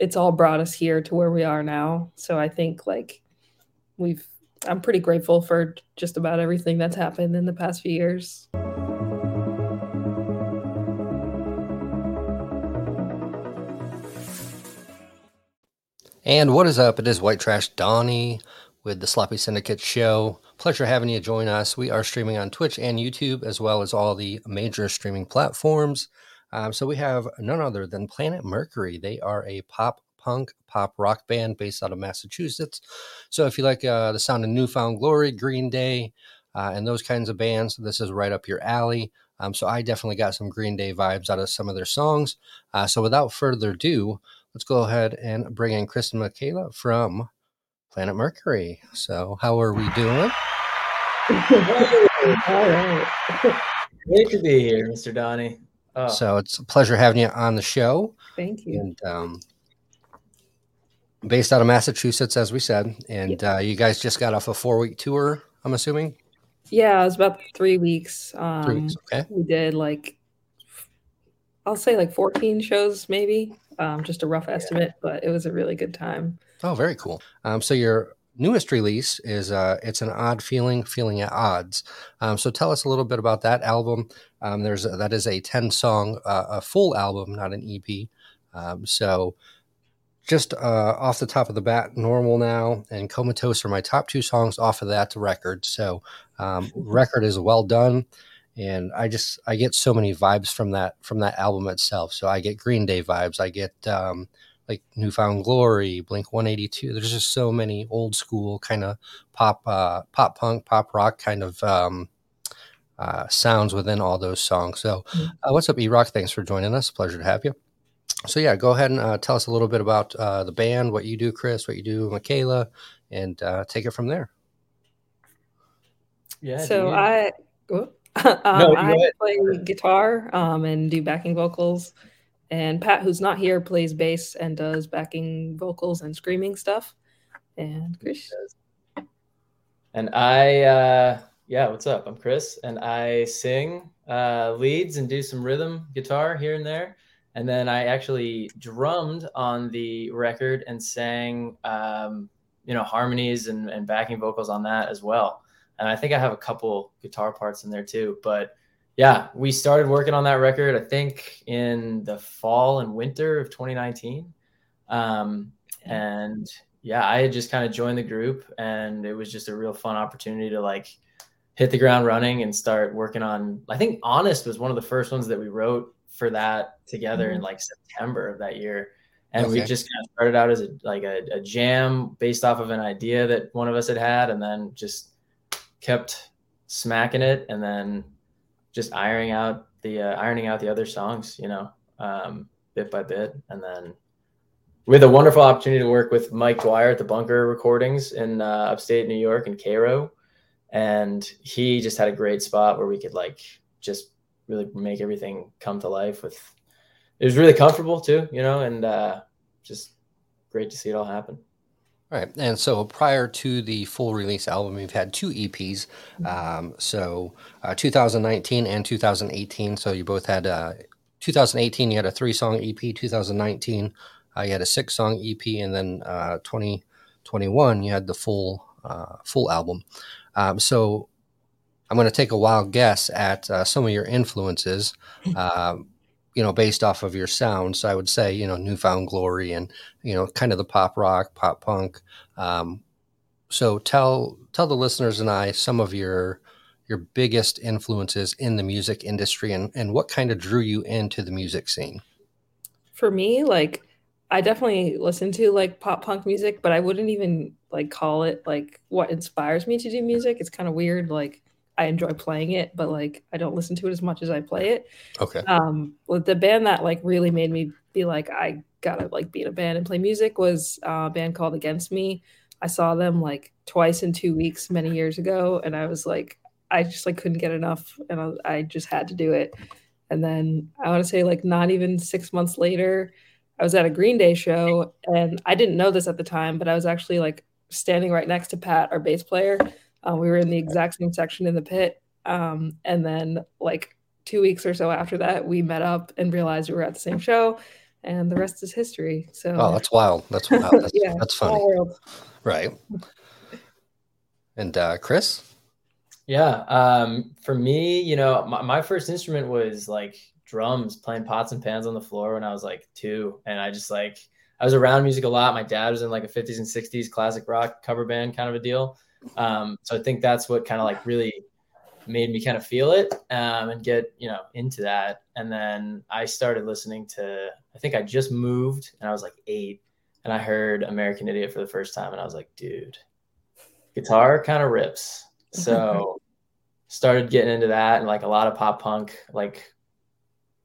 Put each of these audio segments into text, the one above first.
it's all brought us here to where we are now. So I think like we've I'm pretty grateful for just about everything that's happened in the past few years. And what is up? It is White Trash Donnie with the Sloppy Syndicate Show. Pleasure having you join us. We are streaming on Twitch and YouTube, as well as all the major streaming platforms. Um, so we have none other than Planet Mercury. They are a pop punk pop rock band based out of Massachusetts. So if you like uh, the sound of New Found Glory, Green Day, uh, and those kinds of bands, this is right up your alley. Um, so I definitely got some Green Day vibes out of some of their songs. Uh, so without further ado, let's go ahead and bring in Chris and Michaela from Planet Mercury. So how are we doing? All right. Great to be here, Mr. Donnie. Oh. So it's a pleasure having you on the show. Thank you. And um, based out of Massachusetts, as we said, and uh, you guys just got off a four week tour. I'm assuming. Yeah, it was about three weeks. Um, three weeks. Okay. We did like, I'll say like 14 shows, maybe. Um, just a rough estimate, yeah. but it was a really good time. Oh, very cool. Um, so your newest release is uh, it's an odd feeling, feeling at odds. Um, so tell us a little bit about that album. Um, there's a, that is a 10 song, uh, a full album, not an EP. Um, so just uh, off the top of the bat, Normal Now and Comatose are my top two songs off of that record. So, um, record is well done, and I just I get so many vibes from that from that album itself. So I get Green Day vibes, I get um, like New Found Glory, Blink One Eighty Two. There's just so many old school kind of pop uh, pop punk, pop rock kind of um, uh, sounds within all those songs. So, mm. uh, what's up, E Rock? Thanks for joining us. Pleasure to have you so yeah, go ahead and uh, tell us a little bit about uh, the band, what you do, Chris, what you do, Michaela, and uh, take it from there. Yeah. So I, um, no, I play guitar um, and do backing vocals, and Pat, who's not here, plays bass and does backing vocals and screaming stuff. And Chris. And I, uh, yeah, what's up? I'm Chris, and I sing uh, leads and do some rhythm guitar here and there and then I actually drummed on the record and sang, um, you know, harmonies and, and backing vocals on that as well. And I think I have a couple guitar parts in there too. But yeah, we started working on that record, I think, in the fall and winter of 2019. Um, and yeah, I had just kind of joined the group, and it was just a real fun opportunity to like hit the ground running and start working on. I think Honest was one of the first ones that we wrote for that together mm-hmm. in like September of that year. And okay. we just kind of started out as a like a, a, jam based off of an idea that one of us had had, and then just kept smacking it, and then just ironing out the uh, ironing out the other songs, you know, um, bit by bit, and then we had a wonderful opportunity to work with Mike Dwyer at the Bunker Recordings in uh, upstate New York in Cairo, and he just had a great spot where we could like just really make everything come to life with it was really comfortable too you know and uh, just great to see it all happen Right. And so prior to the full release album, we've had two EPs. Um, so uh, 2019 and 2018. So you both had uh, 2018, you had a three song EP. 2019, uh, you had a six song EP. And then 2021, uh, you had the full uh, full album. Um, so I'm going to take a wild guess at uh, some of your influences, um, you know, based off of your sound. So I would say, you know, New Found Glory and you know, kind of the pop rock, pop punk. Um, so tell tell the listeners and I some of your your biggest influences in the music industry and and what kind of drew you into the music scene. For me, like I definitely listen to like pop punk music, but I wouldn't even like call it like what inspires me to do music. It's kind of weird, like I enjoy playing it, but like I don't listen to it as much as I play it. Okay. Um, well, the band that like really made me be like I gotta like be in a band and play music was uh, a band called Against Me. I saw them like twice in two weeks many years ago, and I was like, I just like couldn't get enough, and I, I just had to do it. And then I want to say like not even six months later, I was at a Green Day show, and I didn't know this at the time, but I was actually like standing right next to Pat, our bass player uh, we were in the exact same section in the pit. Um, and then, like two weeks or so after that, we met up and realized we were at the same show. and the rest is history. So oh, that's wild. That's wild. That's, yeah, that's funny. Right. And uh, Chris? Yeah. Um, for me, you know, my, my first instrument was like drums, playing pots and pans on the floor when I was like two. And I just like, I was around music a lot. My dad was in like a 50s and 60s classic rock cover band kind of a deal. Um, so I think that's what kind of like really made me kind of feel it um, and get you know into that. And then I started listening to. I think I just moved and I was like eight, and I heard American Idiot for the first time, and I was like, dude, guitar kind of rips. So started getting into that and like a lot of pop punk, like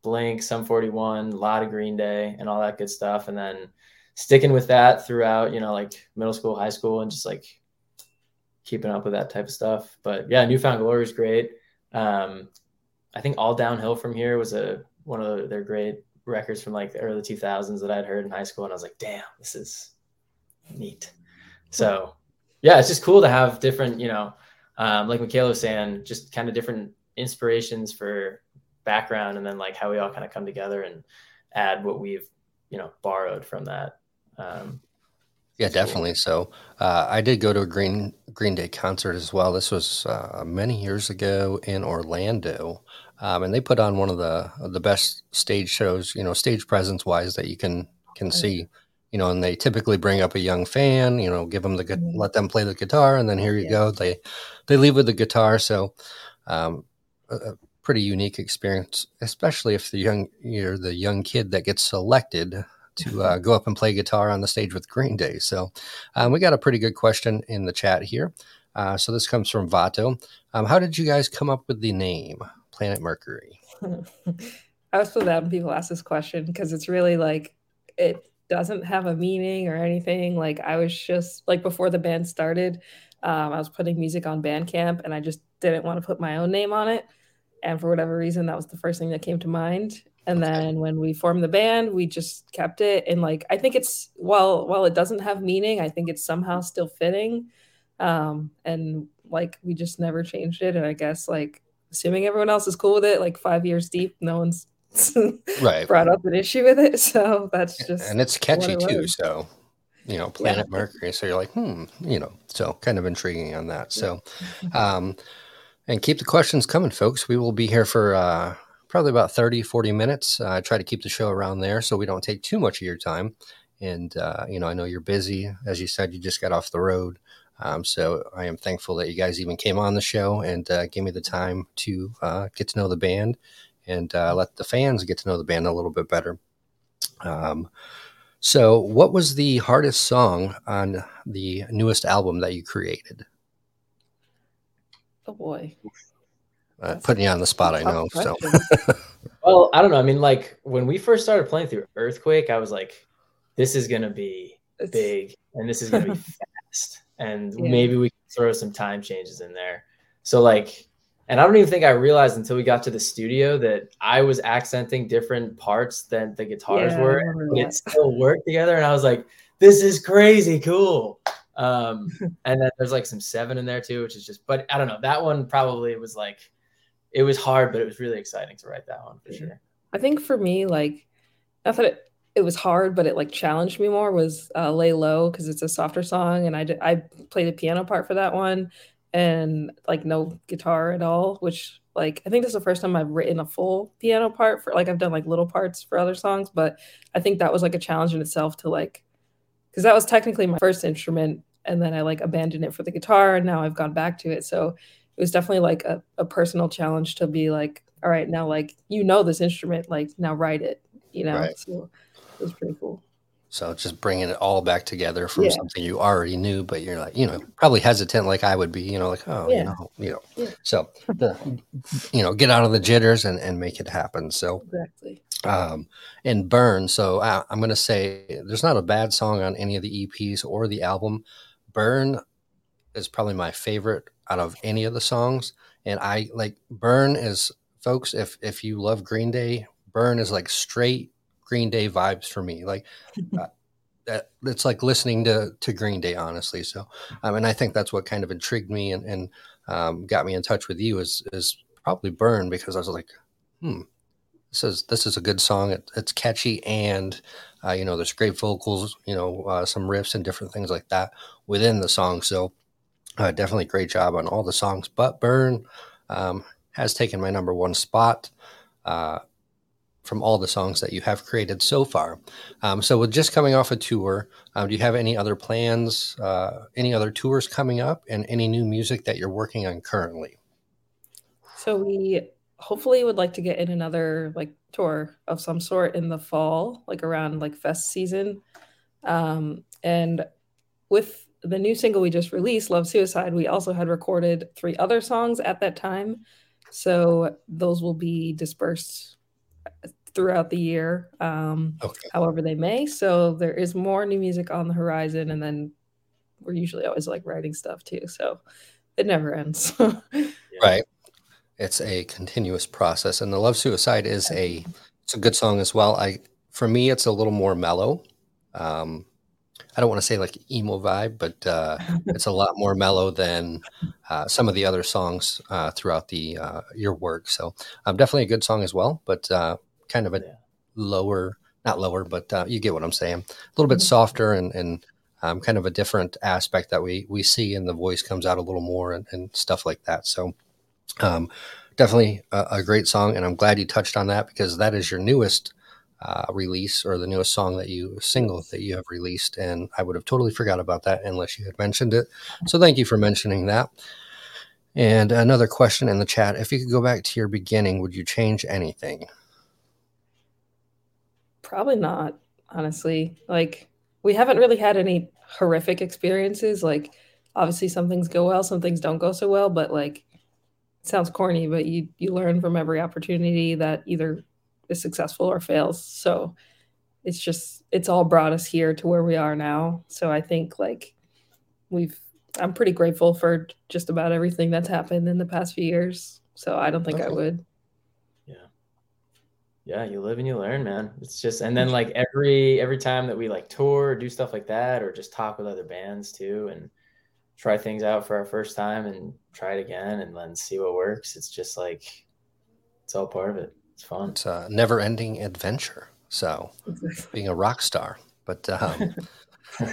Blink, Sum 41, a lot of Green Day, and all that good stuff. And then sticking with that throughout, you know, like middle school, high school, and just like keeping up with that type of stuff. But yeah, New Found Glory is great. Um, I think All Downhill from Here was a one of their great records from like the early 2000s that I'd heard in high school, and I was like, damn, this is neat. So yeah, it's just cool to have different, you know, um, like Michaela was saying, just kind of different inspirations for background, and then like how we all kind of come together and add what we've you know borrowed from that. Um, yeah, definitely. So uh, I did go to a Green Green Day concert as well. This was uh, many years ago in Orlando, um, and they put on one of the the best stage shows, you know, stage presence wise that you can can see. You know, and they typically bring up a young fan, you know, give them the mm-hmm. let them play the guitar, and then here you yeah. go. They they leave with the guitar. So, um, a, a pretty unique experience, especially if the young you're the young kid that gets selected to uh, go up and play guitar on the stage with Green Day. So um, we got a pretty good question in the chat here. Uh, so this comes from Vato. Um, how did you guys come up with the name Planet Mercury? I was so bad when people ask this question because it's really like it doesn't have a meaning or anything. Like I was just like before the band started, um, I was putting music on Bandcamp and I just didn't want to put my own name on it. And for whatever reason, that was the first thing that came to mind. And then when we formed the band we just kept it. And like i think it's while while it doesn't have meaning i think it's somehow still fitting. Um and like we just never changed it. And i guess like assuming everyone else is cool with it like five years deep no one's right. brought up an issue with it. So that's just and it's catchy it too. so you know planet yeah. mercury. So you're like hmm you know so kind of intriguing on that. So um and keep the questions coming folks we will be here for uh probably about 30, 40 minutes. Uh, I try to keep the show around there so we don't take too much of your time. And, uh, you know, I know you're busy. As you said, you just got off the road. Um, so I am thankful that you guys even came on the show and uh, gave me the time to uh, get to know the band and uh, let the fans get to know the band a little bit better. Um, so, what was the hardest song on the newest album that you created? Oh boy. Uh, putting you on the spot, I know. So, well, I don't know. I mean, like when we first started playing through Earthquake, I was like, "This is gonna be it's... big, and this is gonna be fast, and yeah. maybe we can throw some time changes in there." So, like, and I don't even think I realized until we got to the studio that I was accenting different parts than the guitars yeah, were, but it still worked together. And I was like, "This is crazy cool." Um, and then there's like some seven in there too, which is just, but I don't know. That one probably was like it was hard, but it was really exciting to write that one for sure. I think for me, like, I thought it, it was hard, but it like challenged me more was uh, "Lay Low" because it's a softer song, and I did, I played the piano part for that one, and like no guitar at all, which like I think this is the first time I've written a full piano part for like I've done like little parts for other songs, but I think that was like a challenge in itself to like because that was technically my first instrument, and then I like abandoned it for the guitar, and now I've gone back to it. So it was definitely like a, a personal challenge to be like, all right, now like you know this instrument, like now write it, you know. Right. So it was pretty cool. So just bringing it all back together from yeah. something you already knew, but you're like, you know, probably hesitant like I would be, you know, like, oh, yeah. you know, you know. Yeah. So the, you know, get out of the jitters and, and make it happen. So exactly. Um, and burn. So uh, I'm going to say there's not a bad song on any of the EPs or the album. Burn is probably my favorite out of any of the songs. And I like Burn is folks, if if you love Green Day, Burn is like straight Green Day vibes for me. Like uh, that it's like listening to to Green Day, honestly. So um, and I think that's what kind of intrigued me and, and um, got me in touch with you is is probably Burn because I was like, hmm, this is this is a good song. It, it's catchy and uh, you know there's great vocals, you know uh, some riffs and different things like that within the song. So uh, definitely great job on all the songs. But Burn um, has taken my number one spot uh, from all the songs that you have created so far. Um, so with just coming off a tour, um, do you have any other plans, uh, any other tours coming up, and any new music that you're working on currently? So we hopefully would like to get in another like tour of some sort in the fall, like around like fest season. Um, and with the new single we just released, Love Suicide, we also had recorded three other songs at that time. So those will be dispersed throughout the year, um, okay. however they may. So there is more new music on the horizon, and then we're usually always like writing stuff too. So it never ends. right it's a continuous process and the love suicide is a it's a good song as well. I for me it's a little more mellow. Um i don't want to say like emo vibe but uh it's a lot more mellow than uh, some of the other songs uh throughout the uh your work. So um definitely a good song as well but uh kind of a yeah. lower not lower but uh you get what i'm saying. A little bit mm-hmm. softer and and um, kind of a different aspect that we we see and the voice comes out a little more and, and stuff like that. So um, definitely a, a, great song, and I'm glad you touched on that because that is your newest uh, release or the newest song that you single that you have released, and I would have totally forgot about that unless you had mentioned it. So thank you for mentioning that. And another question in the chat: If you could go back to your beginning, would you change anything? Probably not, honestly. Like we haven't really had any horrific experiences. Like obviously some things go well, some things don't go so well, but like sounds corny, but you you learn from every opportunity that either is successful or fails. So it's just it's all brought us here to where we are now. So I think like we've I'm pretty grateful for just about everything that's happened in the past few years. So I don't think okay. I would. Yeah. Yeah, you live and you learn, man. It's just and then like every every time that we like tour, do stuff like that, or just talk with other bands too, and try things out for our first time and try it again and then see what works. It's just like it's all part of it. It's fun. It's a never ending adventure. So being a rock star. But um,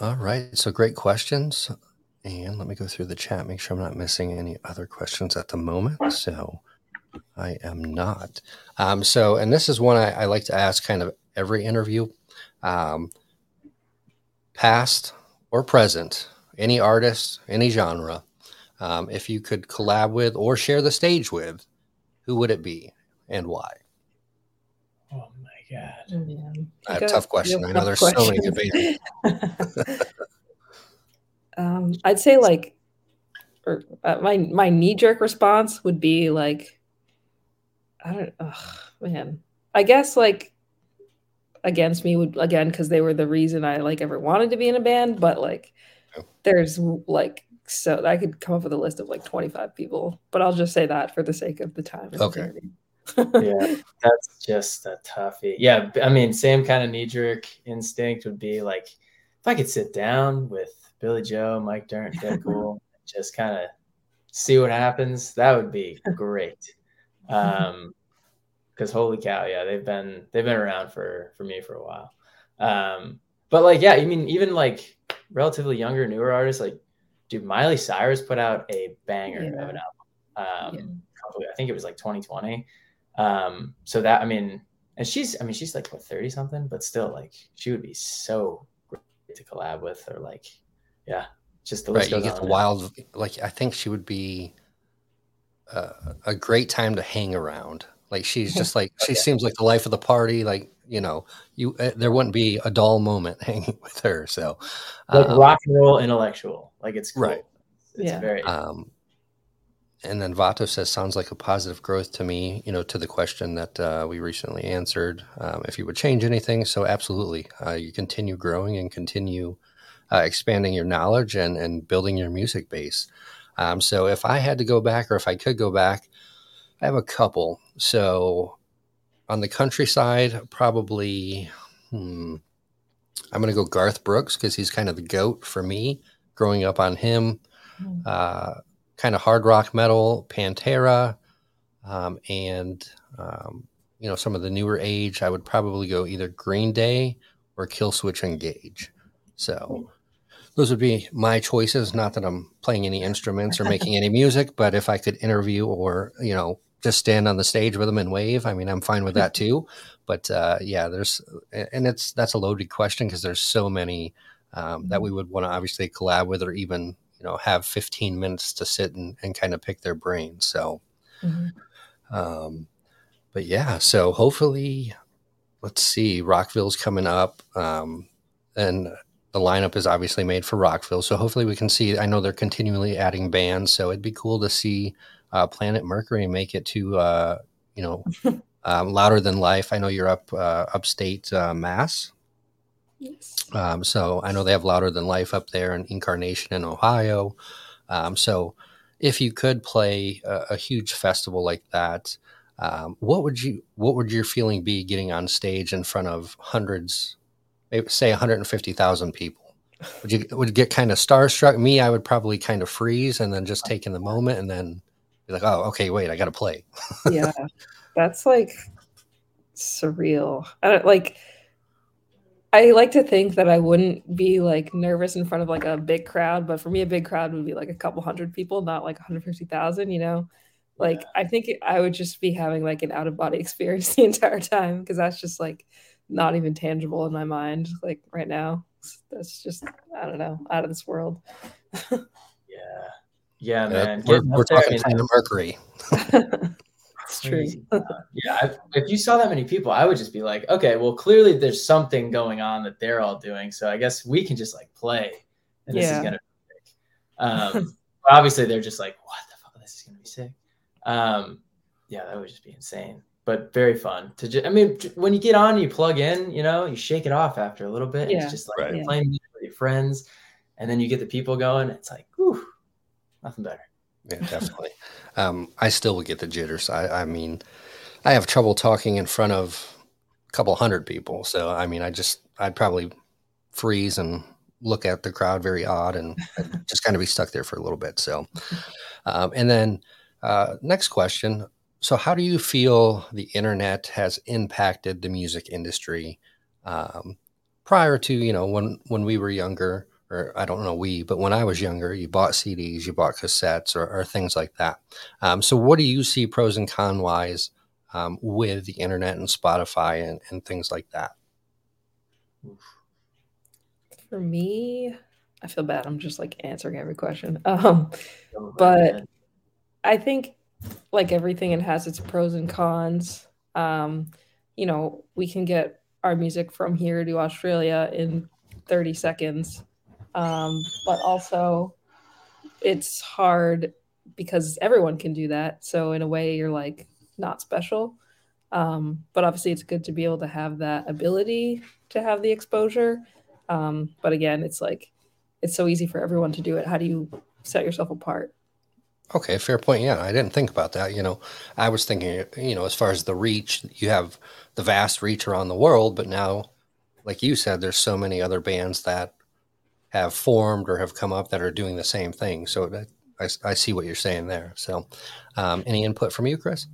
all right. So great questions. And let me go through the chat, make sure I'm not missing any other questions at the moment. So I am not. Um, so, and this is one I, I, like to ask kind of every interview. Um, past or present, any artist, any genre, um, if you could collab with or share the stage with, who would it be and why? Oh my god! Yeah. I have a tough question. I know there's questions. so many good um, I'd say like, or uh, my my knee jerk response would be like, I don't. Oh man, I guess like against me would again because they were the reason I like ever wanted to be in a band. But like, oh. there's like so I could come up with a list of like 25 people, but I'll just say that for the sake of the time. Okay. yeah, that's just a toughie. Yeah, I mean, same kind of knee jerk instinct would be like if I could sit down with Billie Joe, Mike Dirnt, Tré Cool, just kind of see what happens. That would be great. Um, because holy cow, yeah, they've been they've been around for for me for a while. Um, but like, yeah, I mean, even like relatively younger, newer artists, like, dude, Miley Cyrus put out a banger yeah. of an album. Um, yeah. I think it was like 2020. Um, so that I mean, and she's I mean, she's like what 30 something, but still, like, she would be so great to collab with, or like, yeah, just the right. You get the wild, like, I think she would be. Uh, a great time to hang around like she's just like she seems like the life of the party. Like you know, you uh, there wouldn't be a dull moment hanging with her. So, like um, rock and roll intellectual. Like it's cool. right. It's yeah. very. Um, and then Vato says, sounds like a positive growth to me, you know, to the question that uh, we recently answered. Um, if you would change anything. So, absolutely. Uh, you continue growing and continue uh, expanding your knowledge and, and building your music base. Um, so, if I had to go back or if I could go back, I have a couple. So on the countryside, probably hmm, I'm going to go Garth Brooks because he's kind of the goat for me. Growing up on him, hmm. uh, kind of hard rock metal, Pantera, um, and um, you know, some of the newer age, I would probably go either Green Day or Killswitch Engage. So those would be my choices. Not that I'm playing any instruments or making any music, but if I could interview or, you know, just stand on the stage with them and wave, I mean, I'm fine with that too. But uh, yeah, there's, and it's, that's a loaded question because there's so many um, that we would want to obviously collab with or even, you know, have 15 minutes to sit and, and kind of pick their brain. So, mm-hmm. um, but yeah, so hopefully, let's see, Rockville's coming up. Um, and the lineup is obviously made for Rockville. So hopefully we can see. I know they're continually adding bands, so it'd be cool to see uh, Planet Mercury and make it to uh, you know um, louder than life. I know you're up uh, upstate uh, Mass. Yes. Um, so I know they have louder than life up there in Incarnation in Ohio. Um, so if you could play a, a huge festival like that, um, what would you what would your feeling be getting on stage in front of hundreds say 150,000 people? Would you would you get kind of starstruck? Me, I would probably kind of freeze and then just take in the moment and then be like, oh, okay, wait, I got to play. yeah, that's like surreal. I don't like. I like to think that I wouldn't be like nervous in front of like a big crowd, but for me, a big crowd would be like a couple hundred people, not like 150,000, you know? Like, yeah. I think I would just be having like an out of body experience the entire time because that's just like not even tangible in my mind like right now that's just i don't know out of this world yeah yeah man. We're, we're talking kind of mercury. It's true. Yeah I, if you saw that many people i would just be like okay well clearly there's something going on that they're all doing so i guess we can just like play and this is gonna be sick. Um obviously they're just like what the fuck? This is gonna be sick. Um yeah that would just be insane but very fun to just, I mean, when you get on, you plug in, you know, you shake it off after a little bit. Yeah. It's just like right. playing with your friends and then you get the people going. It's like, whew, nothing better. Yeah, definitely. um, I still would get the jitters. I, I mean, I have trouble talking in front of a couple hundred people. So, I mean, I just, I'd probably freeze and look at the crowd very odd and just kind of be stuck there for a little bit. So, um, and then uh, next question so, how do you feel the internet has impacted the music industry um, prior to you know when when we were younger? Or I don't know we, but when I was younger, you bought CDs, you bought cassettes, or, or things like that. Um, so, what do you see pros and cons wise um, with the internet and Spotify and, and things like that? For me, I feel bad. I'm just like answering every question. Um, but I think like everything, it has its pros and cons. Um, you know, we can get our music from here to Australia in 30 seconds. Um, but also, it's hard because everyone can do that. So, in a way, you're like not special. Um, but obviously, it's good to be able to have that ability to have the exposure. Um, but again, it's like it's so easy for everyone to do it. How do you set yourself apart? Okay, fair point. Yeah, I didn't think about that. You know, I was thinking, you know, as far as the reach, you have the vast reach around the world, but now, like you said, there's so many other bands that have formed or have come up that are doing the same thing. So I, I see what you're saying there. So, um, any input from you, Chris?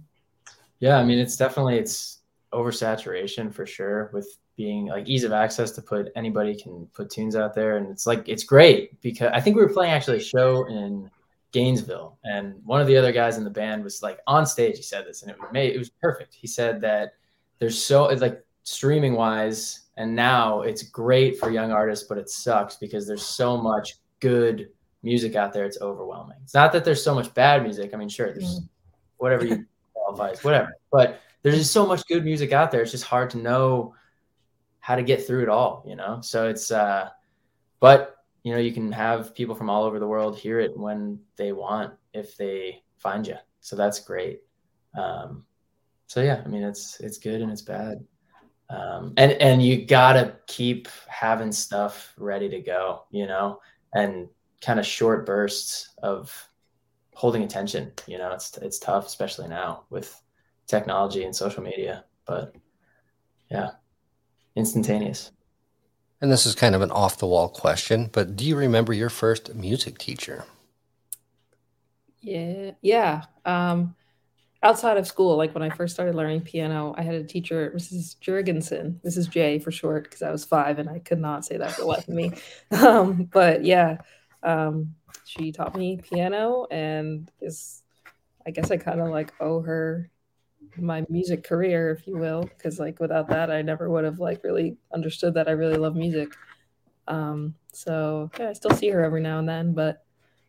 Yeah, I mean, it's definitely it's oversaturation for sure with being like ease of access to put anybody can put tunes out there, and it's like it's great because I think we were playing actually a show in Gainesville, and one of the other guys in the band was like on stage. He said this, and it made it was perfect. He said that there's so it's like streaming wise, and now it's great for young artists, but it sucks because there's so much good music out there. It's overwhelming. It's not that there's so much bad music. I mean, sure, there's mm. whatever you qualify as, whatever, but there's just so much good music out there. It's just hard to know how to get through it all, you know. So it's, uh, but you know, you can have people from all over the world hear it when they want if they find you. So that's great. Um, so yeah, I mean, it's it's good and it's bad. Um, and and you gotta keep having stuff ready to go, you know, and kind of short bursts of holding attention. You know, it's it's tough, especially now with technology and social media. But yeah, instantaneous. And this is kind of an off the wall question, but do you remember your first music teacher? Yeah, yeah. Um, outside of school, like when I first started learning piano, I had a teacher, Mrs. Jurgensen, Mrs. J for short, because I was five and I could not say that for the life of me. Um, but yeah, um, she taught me piano and is, I guess I kind of like owe her my music career, if you will, because like without that, I never would have like really understood that I really love music. Um, so yeah, I still see her every now and then, but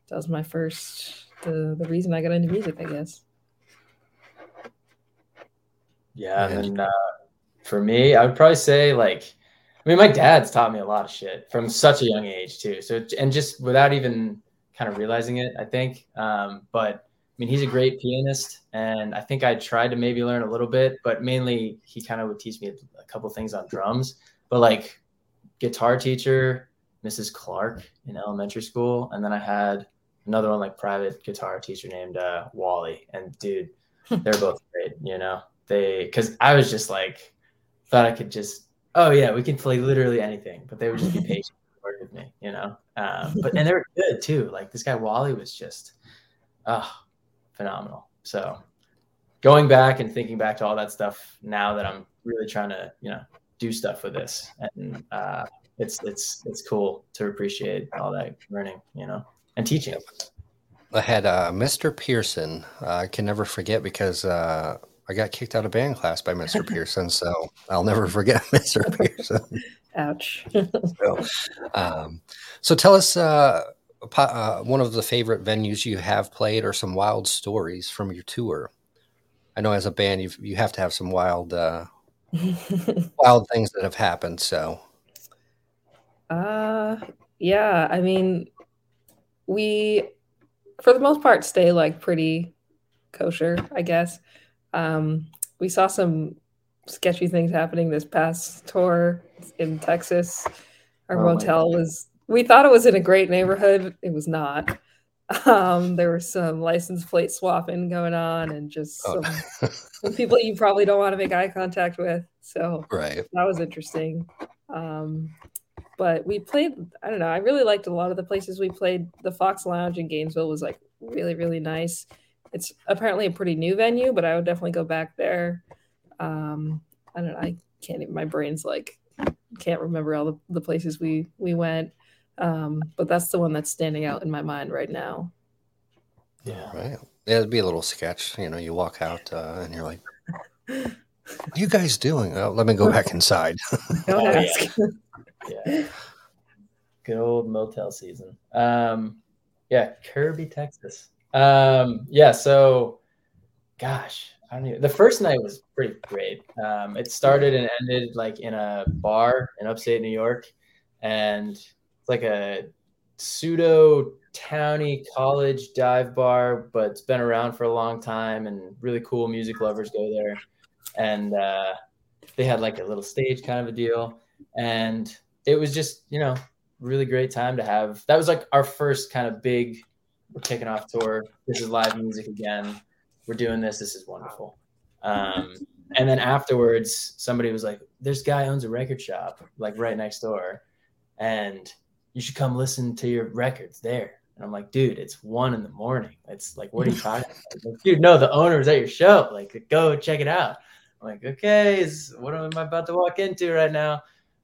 that was my first the the reason I got into music, I guess. Yeah, and uh, for me, I would probably say like, I mean, my dad's taught me a lot of shit from such a young age too. So and just without even kind of realizing it, I think. Um, but I mean, he's a great pianist, and I think I tried to maybe learn a little bit, but mainly he kind of would teach me a couple things on drums. But like guitar teacher, Mrs. Clark in elementary school, and then I had another one like private guitar teacher named uh, Wally. And dude, they're both great. You know, they because I was just like thought I could just oh yeah we can play literally anything, but they would just be patient work with me. You know, um, but and they were good too. Like this guy Wally was just oh phenomenal. So going back and thinking back to all that stuff now that I'm really trying to, you know, do stuff with this and uh, it's it's it's cool to appreciate all that learning, you know, and teaching. I had uh, Mr. Pearson. Uh, I can never forget because uh, I got kicked out of band class by Mr. Pearson, so I'll never forget Mr. Pearson. Ouch. so, um, so tell us uh, uh, one of the favorite venues you have played or some wild stories from your tour. I know as a band you you have to have some wild uh, wild things that have happened. So, uh, yeah, I mean, we for the most part stay like pretty kosher, I guess. Um, we saw some sketchy things happening this past tour in Texas. Our oh motel was we thought it was in a great neighborhood. It was not. Um, there was some license plate swapping going on and just oh. some, some, people you probably don't want to make eye contact with. So right. that was interesting. Um, but we played, I don't know, I really liked a lot of the places we played. The Fox Lounge in Gainesville was like really, really nice. It's apparently a pretty new venue, but I would definitely go back there. Um, I don't know, I can't even, my brain's like, can't remember all the, the places we we went. Um, but that's the one that's standing out in my mind right now. Yeah. Right. Yeah, it'd be a little sketch. You know, you walk out uh, and you're like, what are you guys doing? Oh, let me go back inside. Don't oh, ask. Yeah. yeah. Good old motel season. Um, yeah, Kirby, Texas. Um, yeah, so gosh, I don't even the first night was pretty great. Um, it started and ended like in a bar in upstate New York. And it's like a pseudo towny college dive bar, but it's been around for a long time and really cool music lovers go there. And uh, they had like a little stage kind of a deal. And it was just, you know, really great time to have. That was like our first kind of big, we're kicking off tour. This is live music again. We're doing this. This is wonderful. Um, and then afterwards, somebody was like, "This guy owns a record shop like right next door, and you should come listen to your records there. And I'm like, dude, it's one in the morning. It's like, what are you talking? Like, dude, no, the owner was at your show. Like, go check it out. I'm like, okay, is, what am I about to walk into right now?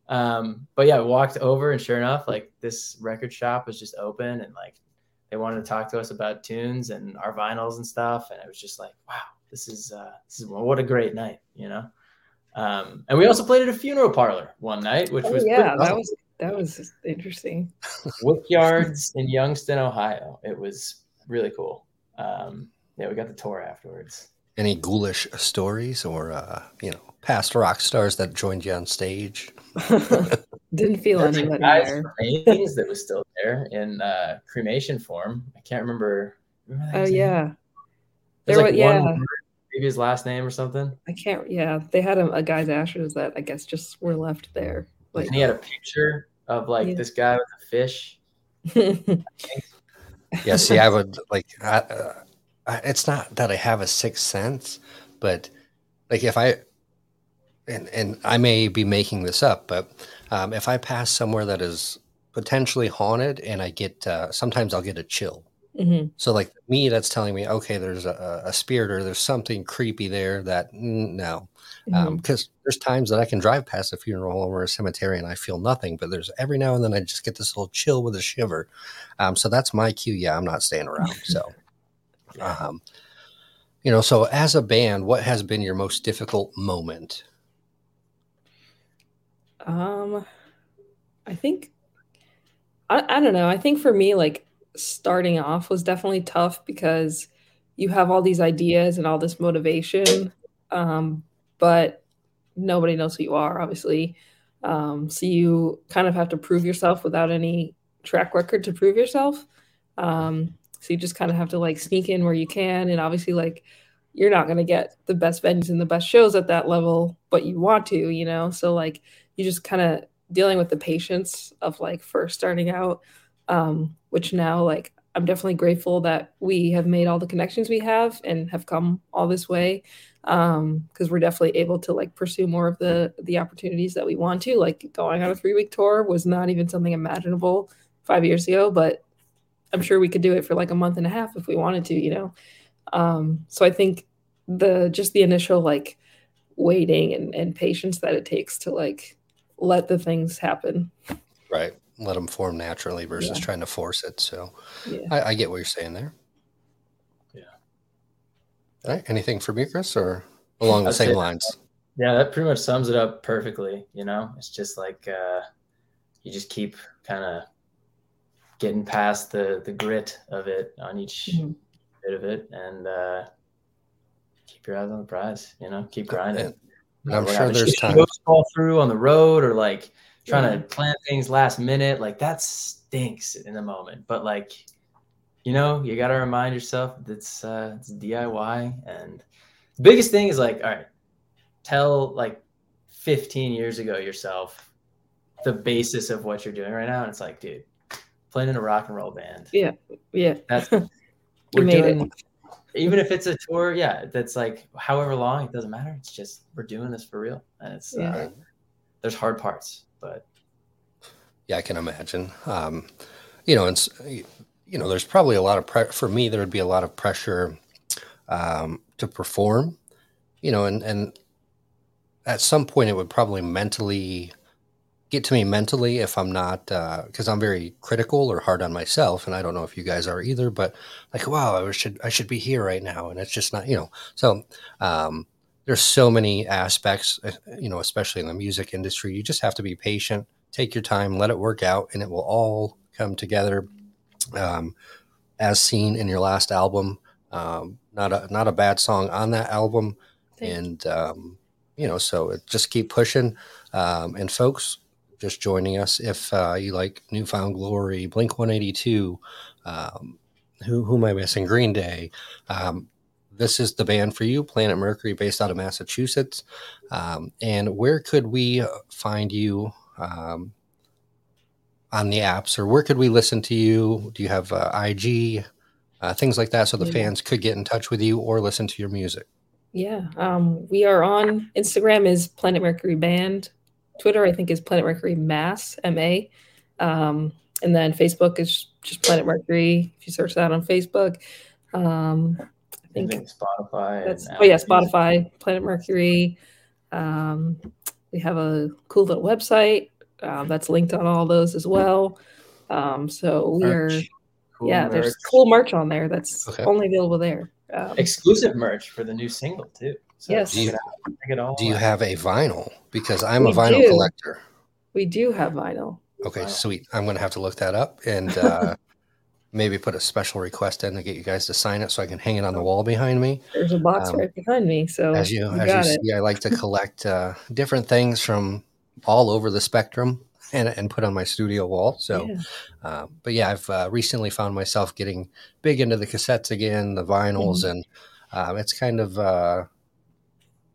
Um, but yeah, I walked over and sure enough, like this record shop was just open and like they wanted to talk to us about tunes and our vinyls and stuff. And it was just like, wow, this is, uh, this is what a great night, you know? Um, and we also played at a funeral parlor one night, which oh, was yeah, that was that was interesting. Wookyards in Youngstown, Ohio. It was really cool. Um, yeah, we got the tour afterwards. Any ghoulish stories or uh, you know past rock stars that joined you on stage? Didn't feel There's anybody there. Remains that was still there in uh, cremation form. I can't remember. remember oh yeah, there was like yeah. maybe his last name or something. I can't. Yeah, they had a, a guy's ashes that I guess just were left there. Like, and he had a picture of like yeah. this guy with a fish. yeah, see, I would like. I, uh, it's not that I have a sixth sense, but like if I and and I may be making this up, but um, if I pass somewhere that is potentially haunted and I get uh, sometimes I'll get a chill hmm So like me, that's telling me, okay, there's a, a spirit or there's something creepy there that no, because there's times that I can drive past a funeral home or a cemetery and I feel nothing, but there's every now and then I just get this little chill with a shiver. Um, so that's my cue. Yeah, I'm not staying around. So, um, you know, so as a band, what has been your most difficult moment? Um, I think I, I don't know. I think for me, like starting off was definitely tough because you have all these ideas and all this motivation, um, but nobody knows who you are, obviously. Um, so you kind of have to prove yourself without any track record to prove yourself. Um, so you just kind of have to like sneak in where you can, and obviously, like you're not going to get the best venues and the best shows at that level, but you want to, you know. So like you just kind of dealing with the patience of like first starting out um which now like i'm definitely grateful that we have made all the connections we have and have come all this way um because we're definitely able to like pursue more of the the opportunities that we want to. Like going on a three week tour was not even something imaginable five years ago but i'm sure we could do it for like a month and a half if we wanted to you know? Um so i think the just the initial like waiting and, and patience that it takes to like let the things happen. Right. Let them form naturally versus Yeah. trying to force it. So Yeah. I, I get what you're saying there. Yeah. All right. Anything from you, Chris, or along the same say- lines? Yeah, that pretty much sums it up perfectly. You know, it's just like uh, you just keep kind of getting past the the grit of it on each Mhm. bit of it, and uh, keep your eyes on the prize. You know, keep grinding. And- and I'm sure there's shit times. shows fall through on the road, or like trying Yeah. to plan things last minute. Like that stinks in the moment, but like. You know, you got to remind yourself that it's uh, it's DIY, and the biggest thing is like, all right, tell like 15 years ago yourself the basis of what you're doing right now. And it's like, dude, playing in a rock and roll band. Yeah. Yeah. That's You we're made it. Doing even if it's a tour, yeah, that's like however long, it doesn't matter. It's just we're doing this for real. And it's Yeah. uh, there's hard parts, but Yeah, I can imagine. Um, you know, and s- you know, there's probably a lot of pre- for me. There would be a lot of pressure um, to perform. You know, and and at some point it would probably mentally get to me mentally if I'm not because I'm very critical or hard on myself, and I don't know if you guys are either. But like, wow, I should I should be here right now, and it's just not. You know, so. Um, there's so many aspects, uh, you know, especially in the music industry. You just have to be patient, take your time, let it work out, and it will all come together. Um, as seen in your last album, um, not a not a bad song on that album, Thank you. and um, you know, so it, just keep pushing. Um, and folks, just joining us if uh, you like Newfound Glory, Blink One Eighty Two, um, who who am I missing? Green Day. Um, this is the band for you, Planet Mercury, based out of Massachusetts. Um, and where could we find you um, on the apps, or where could we listen to you? Do you have uh, IG, uh, things like that, so the Yeah. fans could get in touch with you or listen to your music? Yeah. Um, we are on Instagram is Planet Mercury Band. Twitter, I think, is Planet Mercury Mass, M A. Um, and then Facebook is just Planet Mercury. If you search that on Facebook. Um, I I think think Spotify. that's oh yeah, Spotify, Planet Mercury. Um, we have a cool little website uh, that's linked on all those as well. Um, so we are Cool yeah, merch. there's cool merch on there that's Okay. only available there. Um, exclusive merch for the new single too. So Yes. check it out. Check it all Do you have a vinyl? Because I'm a vinyl do. collector. we do have vinyl. Okay, Wow. sweet. I'm going to have to look that up and uh, maybe put a special request in to get you guys to sign it so I can hang it on the wall behind me. There's a box Um, right behind me, so As you, you as you it. see, I like to collect uh, different things from all over the spectrum and, and put on my studio wall. So, Yeah. uh, but yeah, I've uh, recently found myself getting big into the cassettes again, the vinyls, Mm-hmm. and um, it's kind of uh,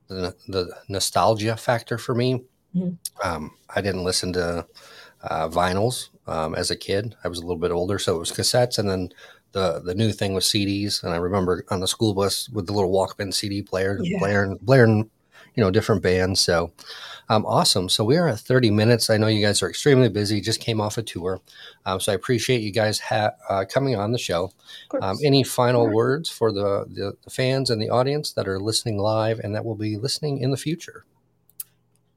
the, the nostalgia factor for me. Mhm. Um, I didn't listen to uh, vinyls um, as a kid. I was a little bit older, so it was cassettes, and then the the new thing was CDs. And I remember on the school bus with the little Walkman CD player, Yeah. blaring, blaring, you know different bands. So um, awesome. So we are at 30 minutes. I know you guys are extremely busy. Just came off a tour, um, so I appreciate you guys ha- uh, coming on the show. Um, any final words for the, the the fans and the audience that are listening live and that will be listening in the future?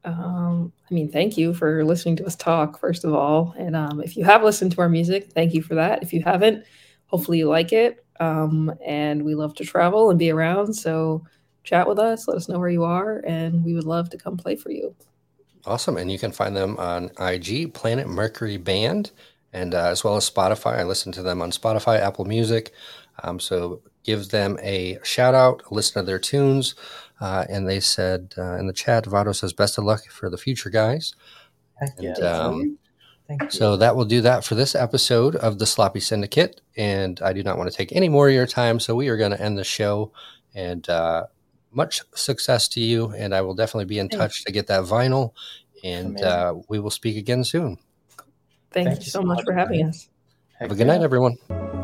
Um, I mean, thank you for listening to us talk, first of all. And um, if you have listened to our music, thank you for that. If you haven't, hopefully you like it. Um, and we love to travel and be around. So chat with us, let us know where you are, and we would love to come play for you. Awesome. And you can find them on IG, Planet Mercury Band, and uh, as well as Spotify. I listen to them on Spotify, Apple Music. Um, so give them a shout out, listen to their tunes. Uh, and they said uh, in the chat, Vado says, best of luck for the future, guys. And, yeah. um, Thank you. So that will do that for this episode of the Sloppy Syndicate. And I do not want to take any more of your time. So we are going to end the show. And uh, much success to you. And I will definitely be in Thanks. touch to get that vinyl. And uh, we will speak again soon. Thank, Thank you you so so much much, for having us. Heck Have a good yeah. night, everyone.